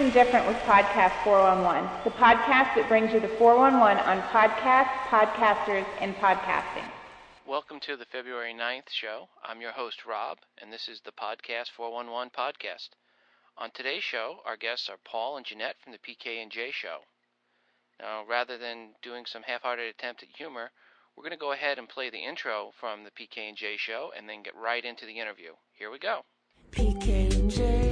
and different with Podcast 411, the podcast that brings you the 411 on podcasts, podcasters, and podcasting. Welcome to the February 9th show. I'm your host, Rob, and this is the Podcast 411 podcast. On today's show, our guests are Paul and Jeanette from the PK and J show. Now, rather than doing some half-hearted attempt at humor, we're going to go ahead and play the intro from the PK and J show and then get right into the interview. Here we go. PK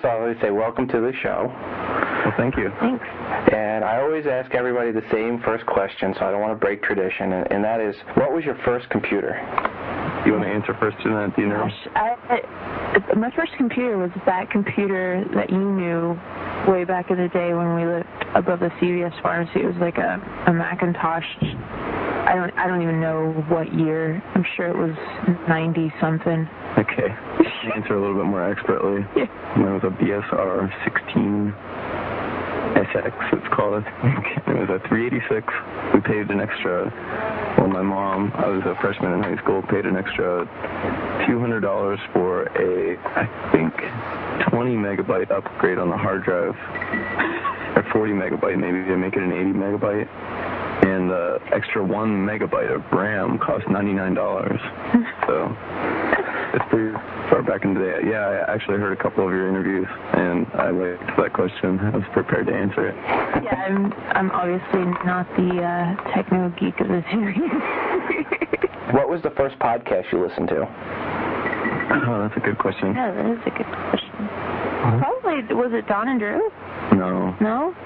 first I'll always say welcome to the show. Well, thank you. Thanks. And I always ask everybody the same first question, so I don't want to break tradition, and, and that is, what was your first computer? You want to answer first, Jeanette? Do you know? Gosh, I, I, my first computer was that computer that you knew way back in the day when we lived above the CVS pharmacy. It was like a, a Macintosh. I don't I don't even know what year. I'm sure it was 90 something. Okay. Answer a little bit more expertly. Yeah. Mine was a BSR 16 SX, it's called. It It was a 386. We paid an extra. Well, my mom, I was a freshman in high school, paid an extra $200 for a, I think, 20 megabyte upgrade on the hard drive. Or 40 megabyte, maybe to make it an 80 megabyte. And the extra one megabyte of RAM cost $99. So it's pretty far back in the day. Yeah, I actually heard a couple of your interviews, and I liked that question. I was prepared to answer it. Yeah, I'm I'm obviously not the uh, techno geek of the series. What was the first podcast you listened to? Oh, that's a good question. yeah, that is a good question. Probably was it Don and Drew? No. No.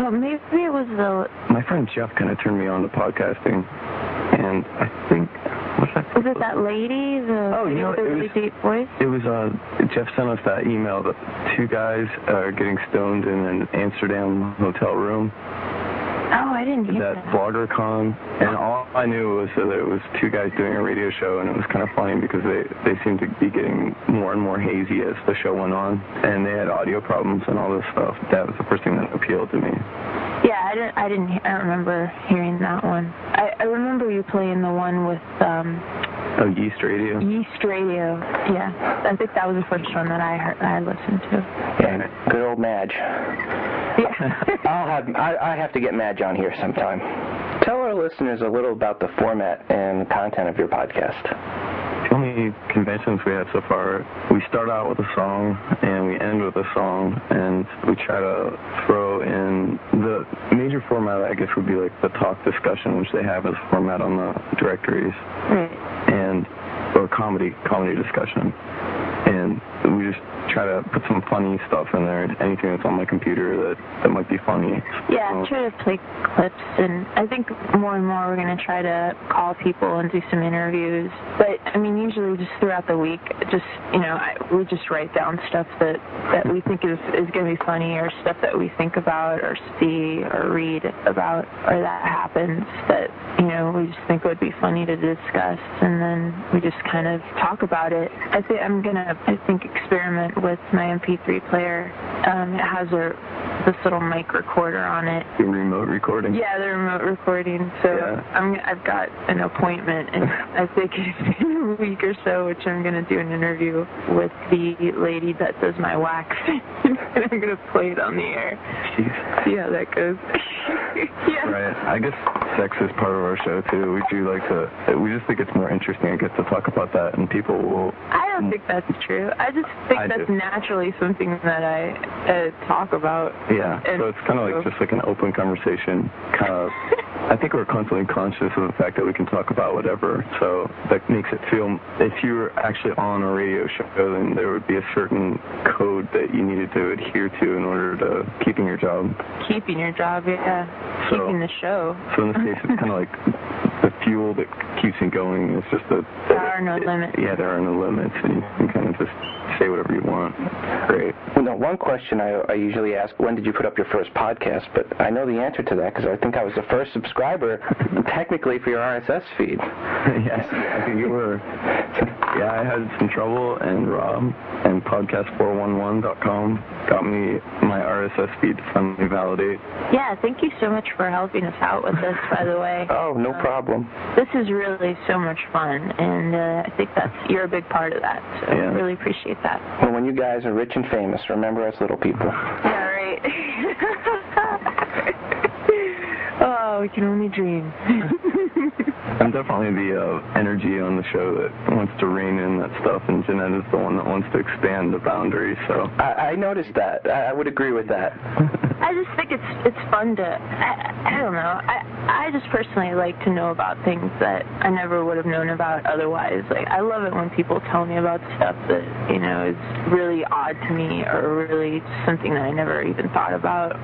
Oh, maybe it was the. My friend Jeff kind of turned me on to podcasting, and I think what's that? Was it that lady? The Oh, you know, the it was- deep voice. It was uh Jeff sent us that email that two guys are getting stoned in an Amsterdam hotel room Oh, I didn't hear that that. BloggerCon, and all I knew was that it was two guys doing a radio show, and it was kind of funny because they they seemed to be getting more and more hazy as the show went on, and they had audio problems and all this stuff. That was the first thing that appealed to me. Yeah, I didn't. I didn't. I don't remember hearing that one. I, I remember you playing the one with um, Oh, Yeast Radio. Yeast Radio. Yeah, I think that was the first one that I heard. I listened to. Yeah, good old Madge. Yeah. I'll have I, I have to get Madge on here sometime. Tell our listeners a little about the format and content of your podcast. The only conventions we have so far, we start out with a song and we end with a song, and we try to throw in the major format. I guess would be like the talk discussion, which they have as a format on the directories, right. and or comedy comedy discussion, and we just try to put some funny stuff in there. Anything that's on my computer that that might be funny. Yeah, So- try to play clips, and I think more and more we're going to try to call people and do some interviews. But I mean, usually just throughout the week, just you know, I, we just write down stuff that that we think is is going to be funny, or stuff that we think about, or see, or read about, or that happens that you know we just think would be funny to discuss, and then we just kind of talk about it. I think I'm gonna, I think, experiment with my MP3 player. Um, it has a this little mic recorder on it. The remote recording. Yeah, the remote recording. So Yeah. I'm I've got an appointment, and I think a week or so, which I'm gonna do an interview with the lady that does my wax, and I'm gonna play it on the air. Jeez. See how that goes. yeah. Right. I guess sex is part of our show too. We do like to. We just think it's more interesting. I get to talk about that, and people will. I don't think that's true. I just think I that's do. naturally something that I uh, talk about. Yeah. And so it's kind of like just like an open conversation. Kind of. I think we're constantly conscious of the fact that we can talk about whatever. So that makes it feel. If you were actually on a radio show, then there would be a certain code that you needed to adhere to in order to keeping your job. keeping your job, yeah. So- keeping the show. So in this case, it's kind of like the fuel that keeps me going. It's just the There are no limits. Yeah, there are no limits, and you can kind of just say whatever you want. Great. Well, no, one question I, I usually ask, when did you put up your first podcast? But I know the answer to that because I think I was the first subscriber, technically, for your RSS feed. yes, I think you were. Yeah, I had some trouble, and Rob and podcast411.com got me my RSS feed to finally validate. Yeah, thank you so much for helping us out with this, by the way. Oh, no Um, problem. This is really so much fun, and uh, I think that's you're a big part of that. So Yeah. I really appreciate that. Well, when you guys are rich and famous, remember us little people. All right. oh, we can only dream. I'm definitely the uh, energy on the show that wants to rein in that stuff, and Jeanette is the one that wants to expand the boundaries. So I, I noticed that. I, I would agree with that. I just think it's it's fun to I, I don't know I I just personally like to know about things that I never would have known about otherwise. Like I love it when people tell me about stuff that you know is really odd to me or really something that I never even thought about.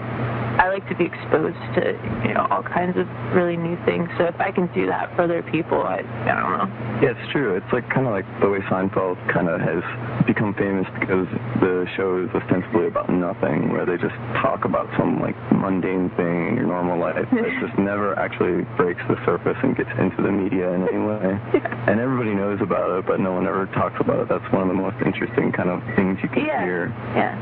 I like to be exposed to you know all kinds of really new things. So if I can do that for other people, I I don't know. yeah, it's true. It's like kind of like the way Seinfeld kind of has become famous because the show is ostensibly about nothing, where they just talk about some like mundane thing in your normal life that just never actually breaks the surface and gets into the media in any way. And everybody knows about it, but no one ever talks about it. That's one of the most interesting kind of things you can Yeah. hear. Yeah.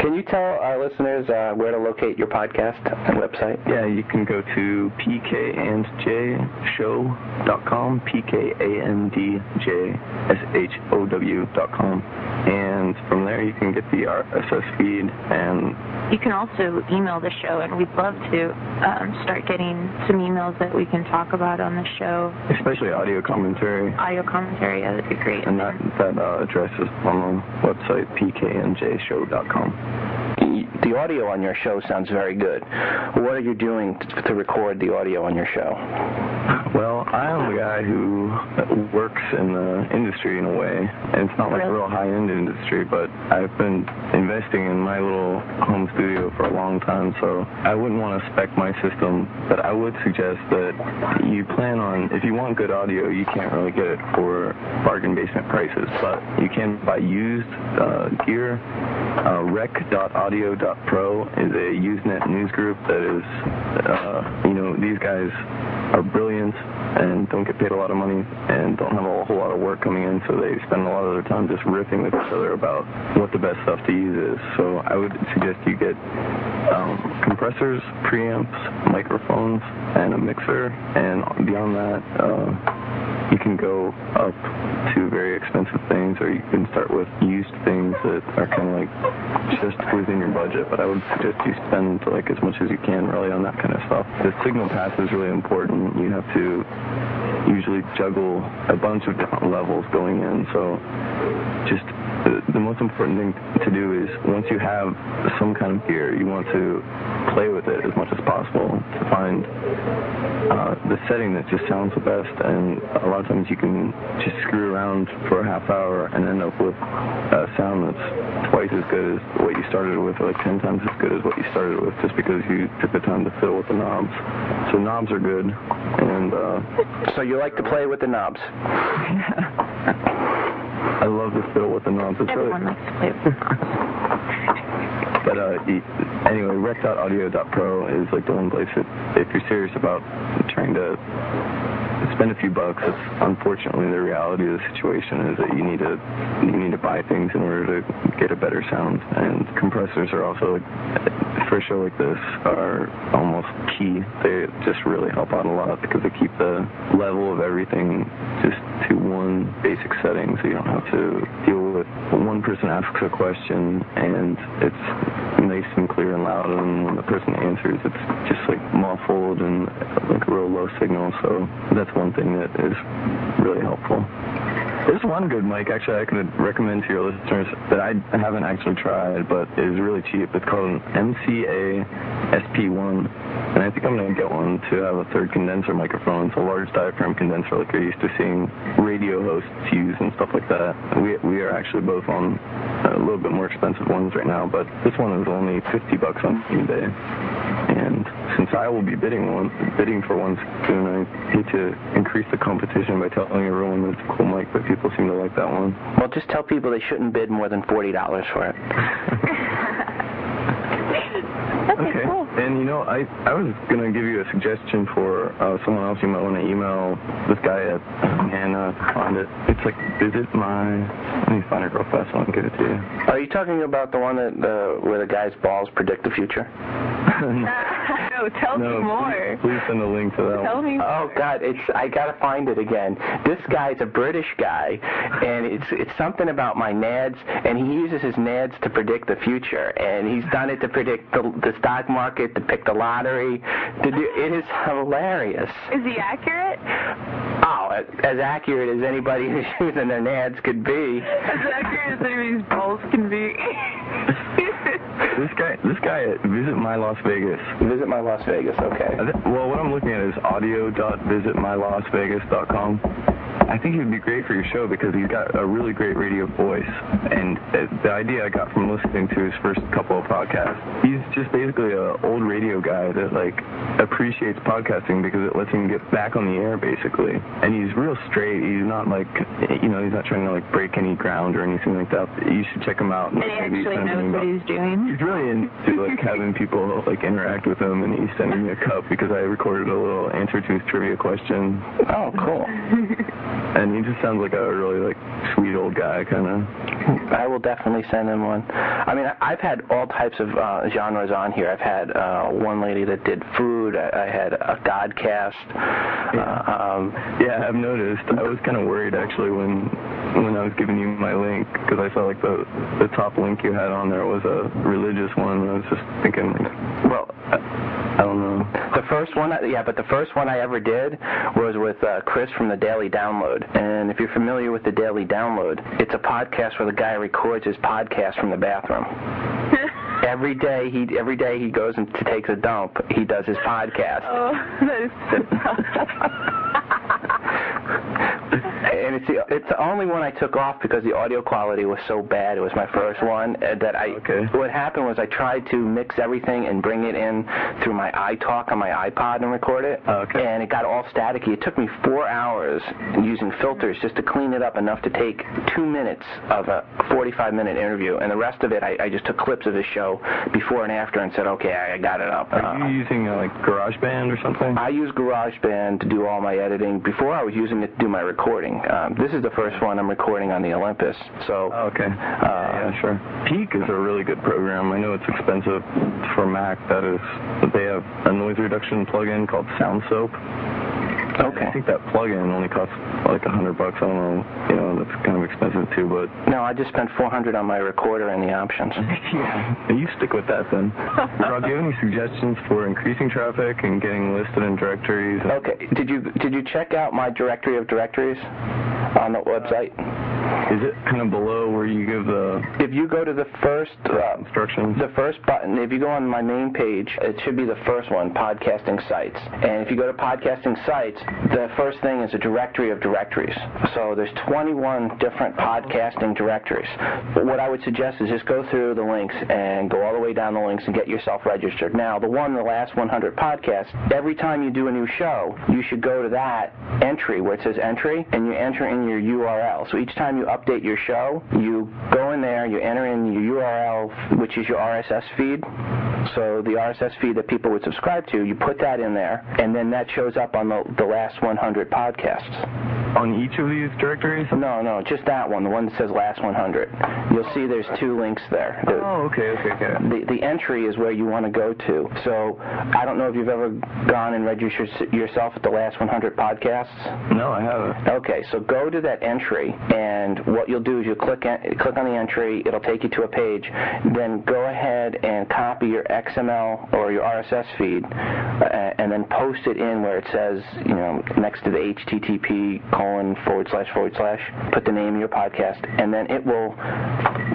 Can you tell our listeners uh, where to locate your podcast and website? Yeah, you can go to pkandjshow.com, p-k-a-n-d-j-s-h-o-w.com, and from there you can get the RSS feed and You can also email the show, and we'd love to um, start getting some emails that we can talk about on the show. especially audio commentary. Audio commentary, yeah, that'd be great. And that, that uh, address is on the website, pkandjshow.com. The- audio on your show sounds very good. What are you doing to record the audio on your show? Well, I am the guy who works in the industry in a way, and it's not like a real high-end industry, but I've been investing in my little home studio for a long time, so I wouldn't want to spec my system, but I would suggest that you plan on, if you want good audio, you can't really get it for bargain basement prices, but you can buy used uh, gear. Uh, rec.audio.pro is a Usenet news group that is, uh, you know, these guys are brilliant and don't get paid a lot of money and don't have a whole lot of work coming in, so they spend a lot of their time just riffing with each other about what the best stuff to use is. So I would suggest you get um, compressors, preamps, microphones, and a mixer, and beyond that, uh, you can go up to very expensive things, or you can start with used things that are kind of like just within your budget. But I would suggest you spend like as much as you can really on that kind of stuff. The signal path is really important. You have to usually juggle a bunch of different levels going in. So just the, the most important thing to do is once you have some kind of gear, you want to play with it as much as possible to find uh, the setting that just sounds the best. And a lot of times you can just screw around for a half hour and end up with a sound that's twice as good as what you started with, or like ten times as good as what you started with, just because you took the time to fiddle with the knobs. So knobs are good, and uh, So you like to play with the knobs? I love to fiddle with the knobs. It's really, Everyone likes to play with the. But uh, anyway, rec.audio.pro is like the one place that if you're serious about trying to spend a few bucks, it's unfortunately the reality of the situation is that you need to you need to buy things in order to get a better sound. And compressors are also for a show like this are almost key. They just really help out a lot because they keep the level of everything just to one basic setting, so you don't have to deal with one person asks a question and it's nice and clear and loud, and when the person answers, it's just like muffled and like a real low signal. So that's one thing that is really helpful. There's one good mic actually I could recommend to your listeners that I haven't actually tried, but is really cheap. It's called an MCA SP1, and I think I'm gonna get one to have a third condenser microphone. It's a large diaphragm condenser, like you're used to seeing radio hosts use and stuff like that. We we are actually both on uh, a little bit more expensive ones right now, but this one is only 50 bucks on eBay, and since I will be bidding one, bidding for one soon, I hate to increase the competition by telling everyone that it's a cool mic, but people seem to like that one. Well, just tell people they shouldn't bid more than forty dollars for it. And you know, I I was gonna give you a suggestion for uh, someone else you might want to email this guy at Hannah. Find it. It's like visit my. Let me find it real fast. so I can give it to you. Are you talking about the one that uh, where the guy's balls predict the future? no, tell no, me more. Please, please send a link to that. Tell one. me Oh God, it's I gotta find it again. This guy's a British guy, and it's it's something about my nads, and he uses his nads to predict the future, and he's done it to predict the, the stock market, to pick the lottery. To do, it is hilarious. Is he accurate? Oh, as, as accurate as anybody who's using their nads could be. As accurate as anybody's balls be. This guy, this guy at Visit My Las Vegas. Visit my Las Vegas. Okay. Well, what I'm looking at is audio.visitmylasvegas.com. I think he would be great for your show because he's got a really great radio voice. And uh, the idea I got from listening to his first couple of podcasts, he's just basically a old radio guy that like appreciates podcasting because it lets him get back on the air basically. And he's real straight. He's not like, you know, he's not trying to like break any ground or anything like that. You should check him out. And he actually send knows what email. he's doing. He's really into like having people like interact with him, and he's sending me a cup because I recorded a little answer to his trivia question, Oh, cool. and he just sounds like a really like sweet old guy, kind of. I will definitely send him one. I mean, I've had all types of uh, genres on here. I've had uh, one lady that did food. I, I had a Godcast. Uh, um, Yeah, I've noticed. I was kind of worried actually when when I was giving you my link because I saw like the the top link you had on there was a religious one. And I was just thinking, like, well, I, I don't know. the first one, yeah, but the first one I ever did was with uh, Chris from the Daily Download. And if you're familiar with the Daily Download, it's a podcast where the guy records his podcast from the bathroom. Every day he every day he goes and takes a dump. He does his podcast. oh, that is so and it's the it's the only one I took off because the audio quality was so bad. It was my first one uh, that I. Okay. What happened was I tried to mix everything and bring it in through my iTalk on my iPod and record it. Okay. And it got all staticky. It took me four hours using filters just to clean it up enough to take two minutes of a 45 minute interview, and the rest of it I, I just took clips of his show before and after and said, okay, I, I got it up. Are Uh, you using uh, like GarageBand or something? I use GarageBand to do all my editing. Before I was using it to do my recording. Um, this is the first one I'm recording on the Olympus. So Oh, okay. Uh, yeah, sure. Peak is a really good program. I know it's expensive for Mac. That is, but they have a noise reduction plugin called Sound Soap. Okay. I think that plugin only costs like a hundred bucks. I don't know. You know, that's kind of expensive too. But no, I just spent 400 on my recorder and the options. yeah, you stick with that then. Rob, do you have any suggestions for increasing traffic and getting listed in directories? Okay. Did you did you check out my directory of directories on the website? Is it kind of below where you give the If you go to the first uh, instructions? The first button, if you go on my main page, it should be the first one, podcasting sites. And if you go to podcasting sites, the first thing is a directory of directories. So there's 21 different podcasting directories. But what I would suggest is just go through the links and go all the way down the links and get yourself registered. Now, the one, the last 100 podcasts, every time you do a new show, you should go to that entry where it says entry and you enter in your URL. So each time you update your show, you go in there, you enter in your URL, which is your RSS feed. So the RSS feed that people would subscribe to, you put that in there, and then that shows up on the, the last 100 podcasts. On each of these directories? No, no, just that one, the one that says last 100. You'll see there's two links there. The- Oh, okay, okay, okay. the, the entry is where you want to go to. So I don't know if you've ever gone and registered yourself at the last 100 podcasts. No, I haven't. Okay, so go to that entry, and what you'll do is you'll click en- click on the entry. It'll take you to a page. Then go ahead and copy your XML or your RSS feed, uh, and then post it in where it says, you know, next to the HTTP colon forward slash forward slash. Put the name of your podcast, and then it will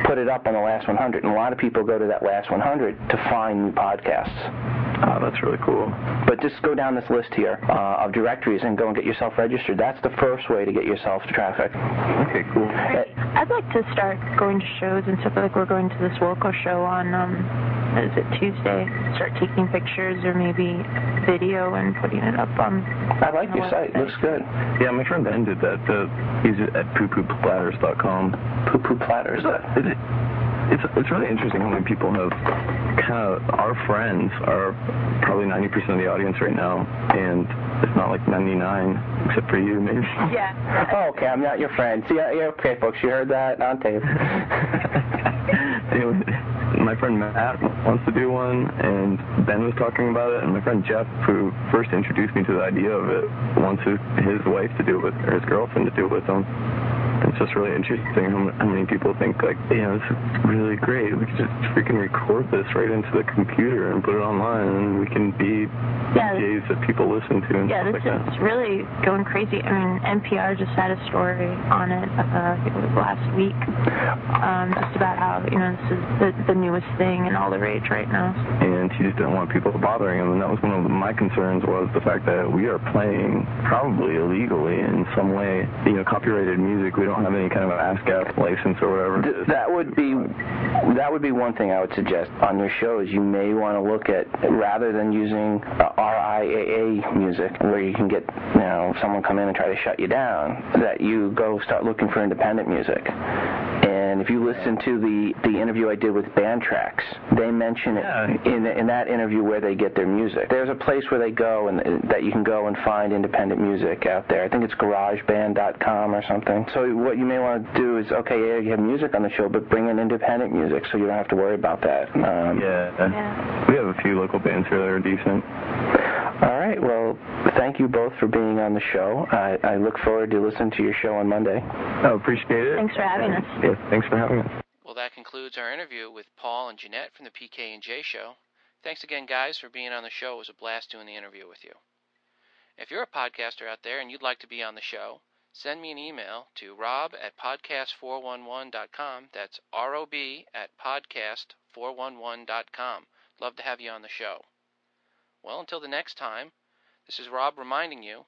put it up on the last 100. And a lot of people go to that last 100 to find new podcasts. Oh, that's really cool. But just go down this list here uh, of directories and go and get yourself registered. That's the first way to get yourself traffic. Okay, cool. I'd like to start going to shows and stuff. Like we're going to this Wilco show on, um, is it Tuesday? Start taking pictures or maybe video and putting it up on. I like on the your site. Looks good. Yeah, my friend Ben did that. Uh, he's at poopooplatters.com. Poo poo platters. Is it, it's it's really interesting how many people have kind of our friends are probably 90% of the audience right now, and it's not like 99 except for you maybe. Yeah. Oh, okay. I'm not your friend. See, yeah, yeah, okay, folks. You heard that on tape. my friend Matt wants to do one, and Ben was talking about it, and my friend Jeff, who first introduced me to the idea of it, wants his, his wife to do it with, or his girlfriend to do it with him. It's just really interesting how, many people think like, you know, this is really great. We can just freaking record this right into the computer and put it online, and we can be Yeah, DJs that people listen to and Yeah, stuff this like that. is really going crazy. I mean, NPR just had a story on it. Uh, I think it was last week, um, just about how you know this is the, the newest thing and all the rage right now. and he just didn't want people bothering him. And that was one of my concerns was the fact that we are playing probably illegally in some way, you know, copyrighted music. We don't have any kind of ASCAP license or whatever. Th- that would be that would be one thing I would suggest on your shows. You may want to look at rather than using uh, RIAA music, where you can get you know someone come in and try to shut you down, that you go start looking for independent music. And if you listen to the the interview I did with Bandtracks, they mention it Yeah. in in that interview where they get their music. There's a place where they go and that you can go and find independent music out there. I think it's GarageBand.com or something. So what you may want to do is okay, yeah, you have music on the show, but bring in independent music so you don't have to worry about that. Um, Yeah. Yeah. We have a few local bands here that are decent. All right. Well, thank you both for being on the show. I, I look forward to listening to your show on Monday. Oh, appreciate it. Thanks for having us. Yeah, thanks for having us. Well, that concludes our interview with Paul and Jeanette from the PK and J Show. Thanks again, guys, for being on the show. It was a blast doing the interview with you. If you're a podcaster out there and you'd like to be on the show, send me an email to rob at podcast411.com. That's R O B at podcast411.com. Love to have you on the show. Well, until the next time, this is Rob reminding you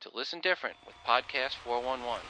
to listen different with Podcast 411.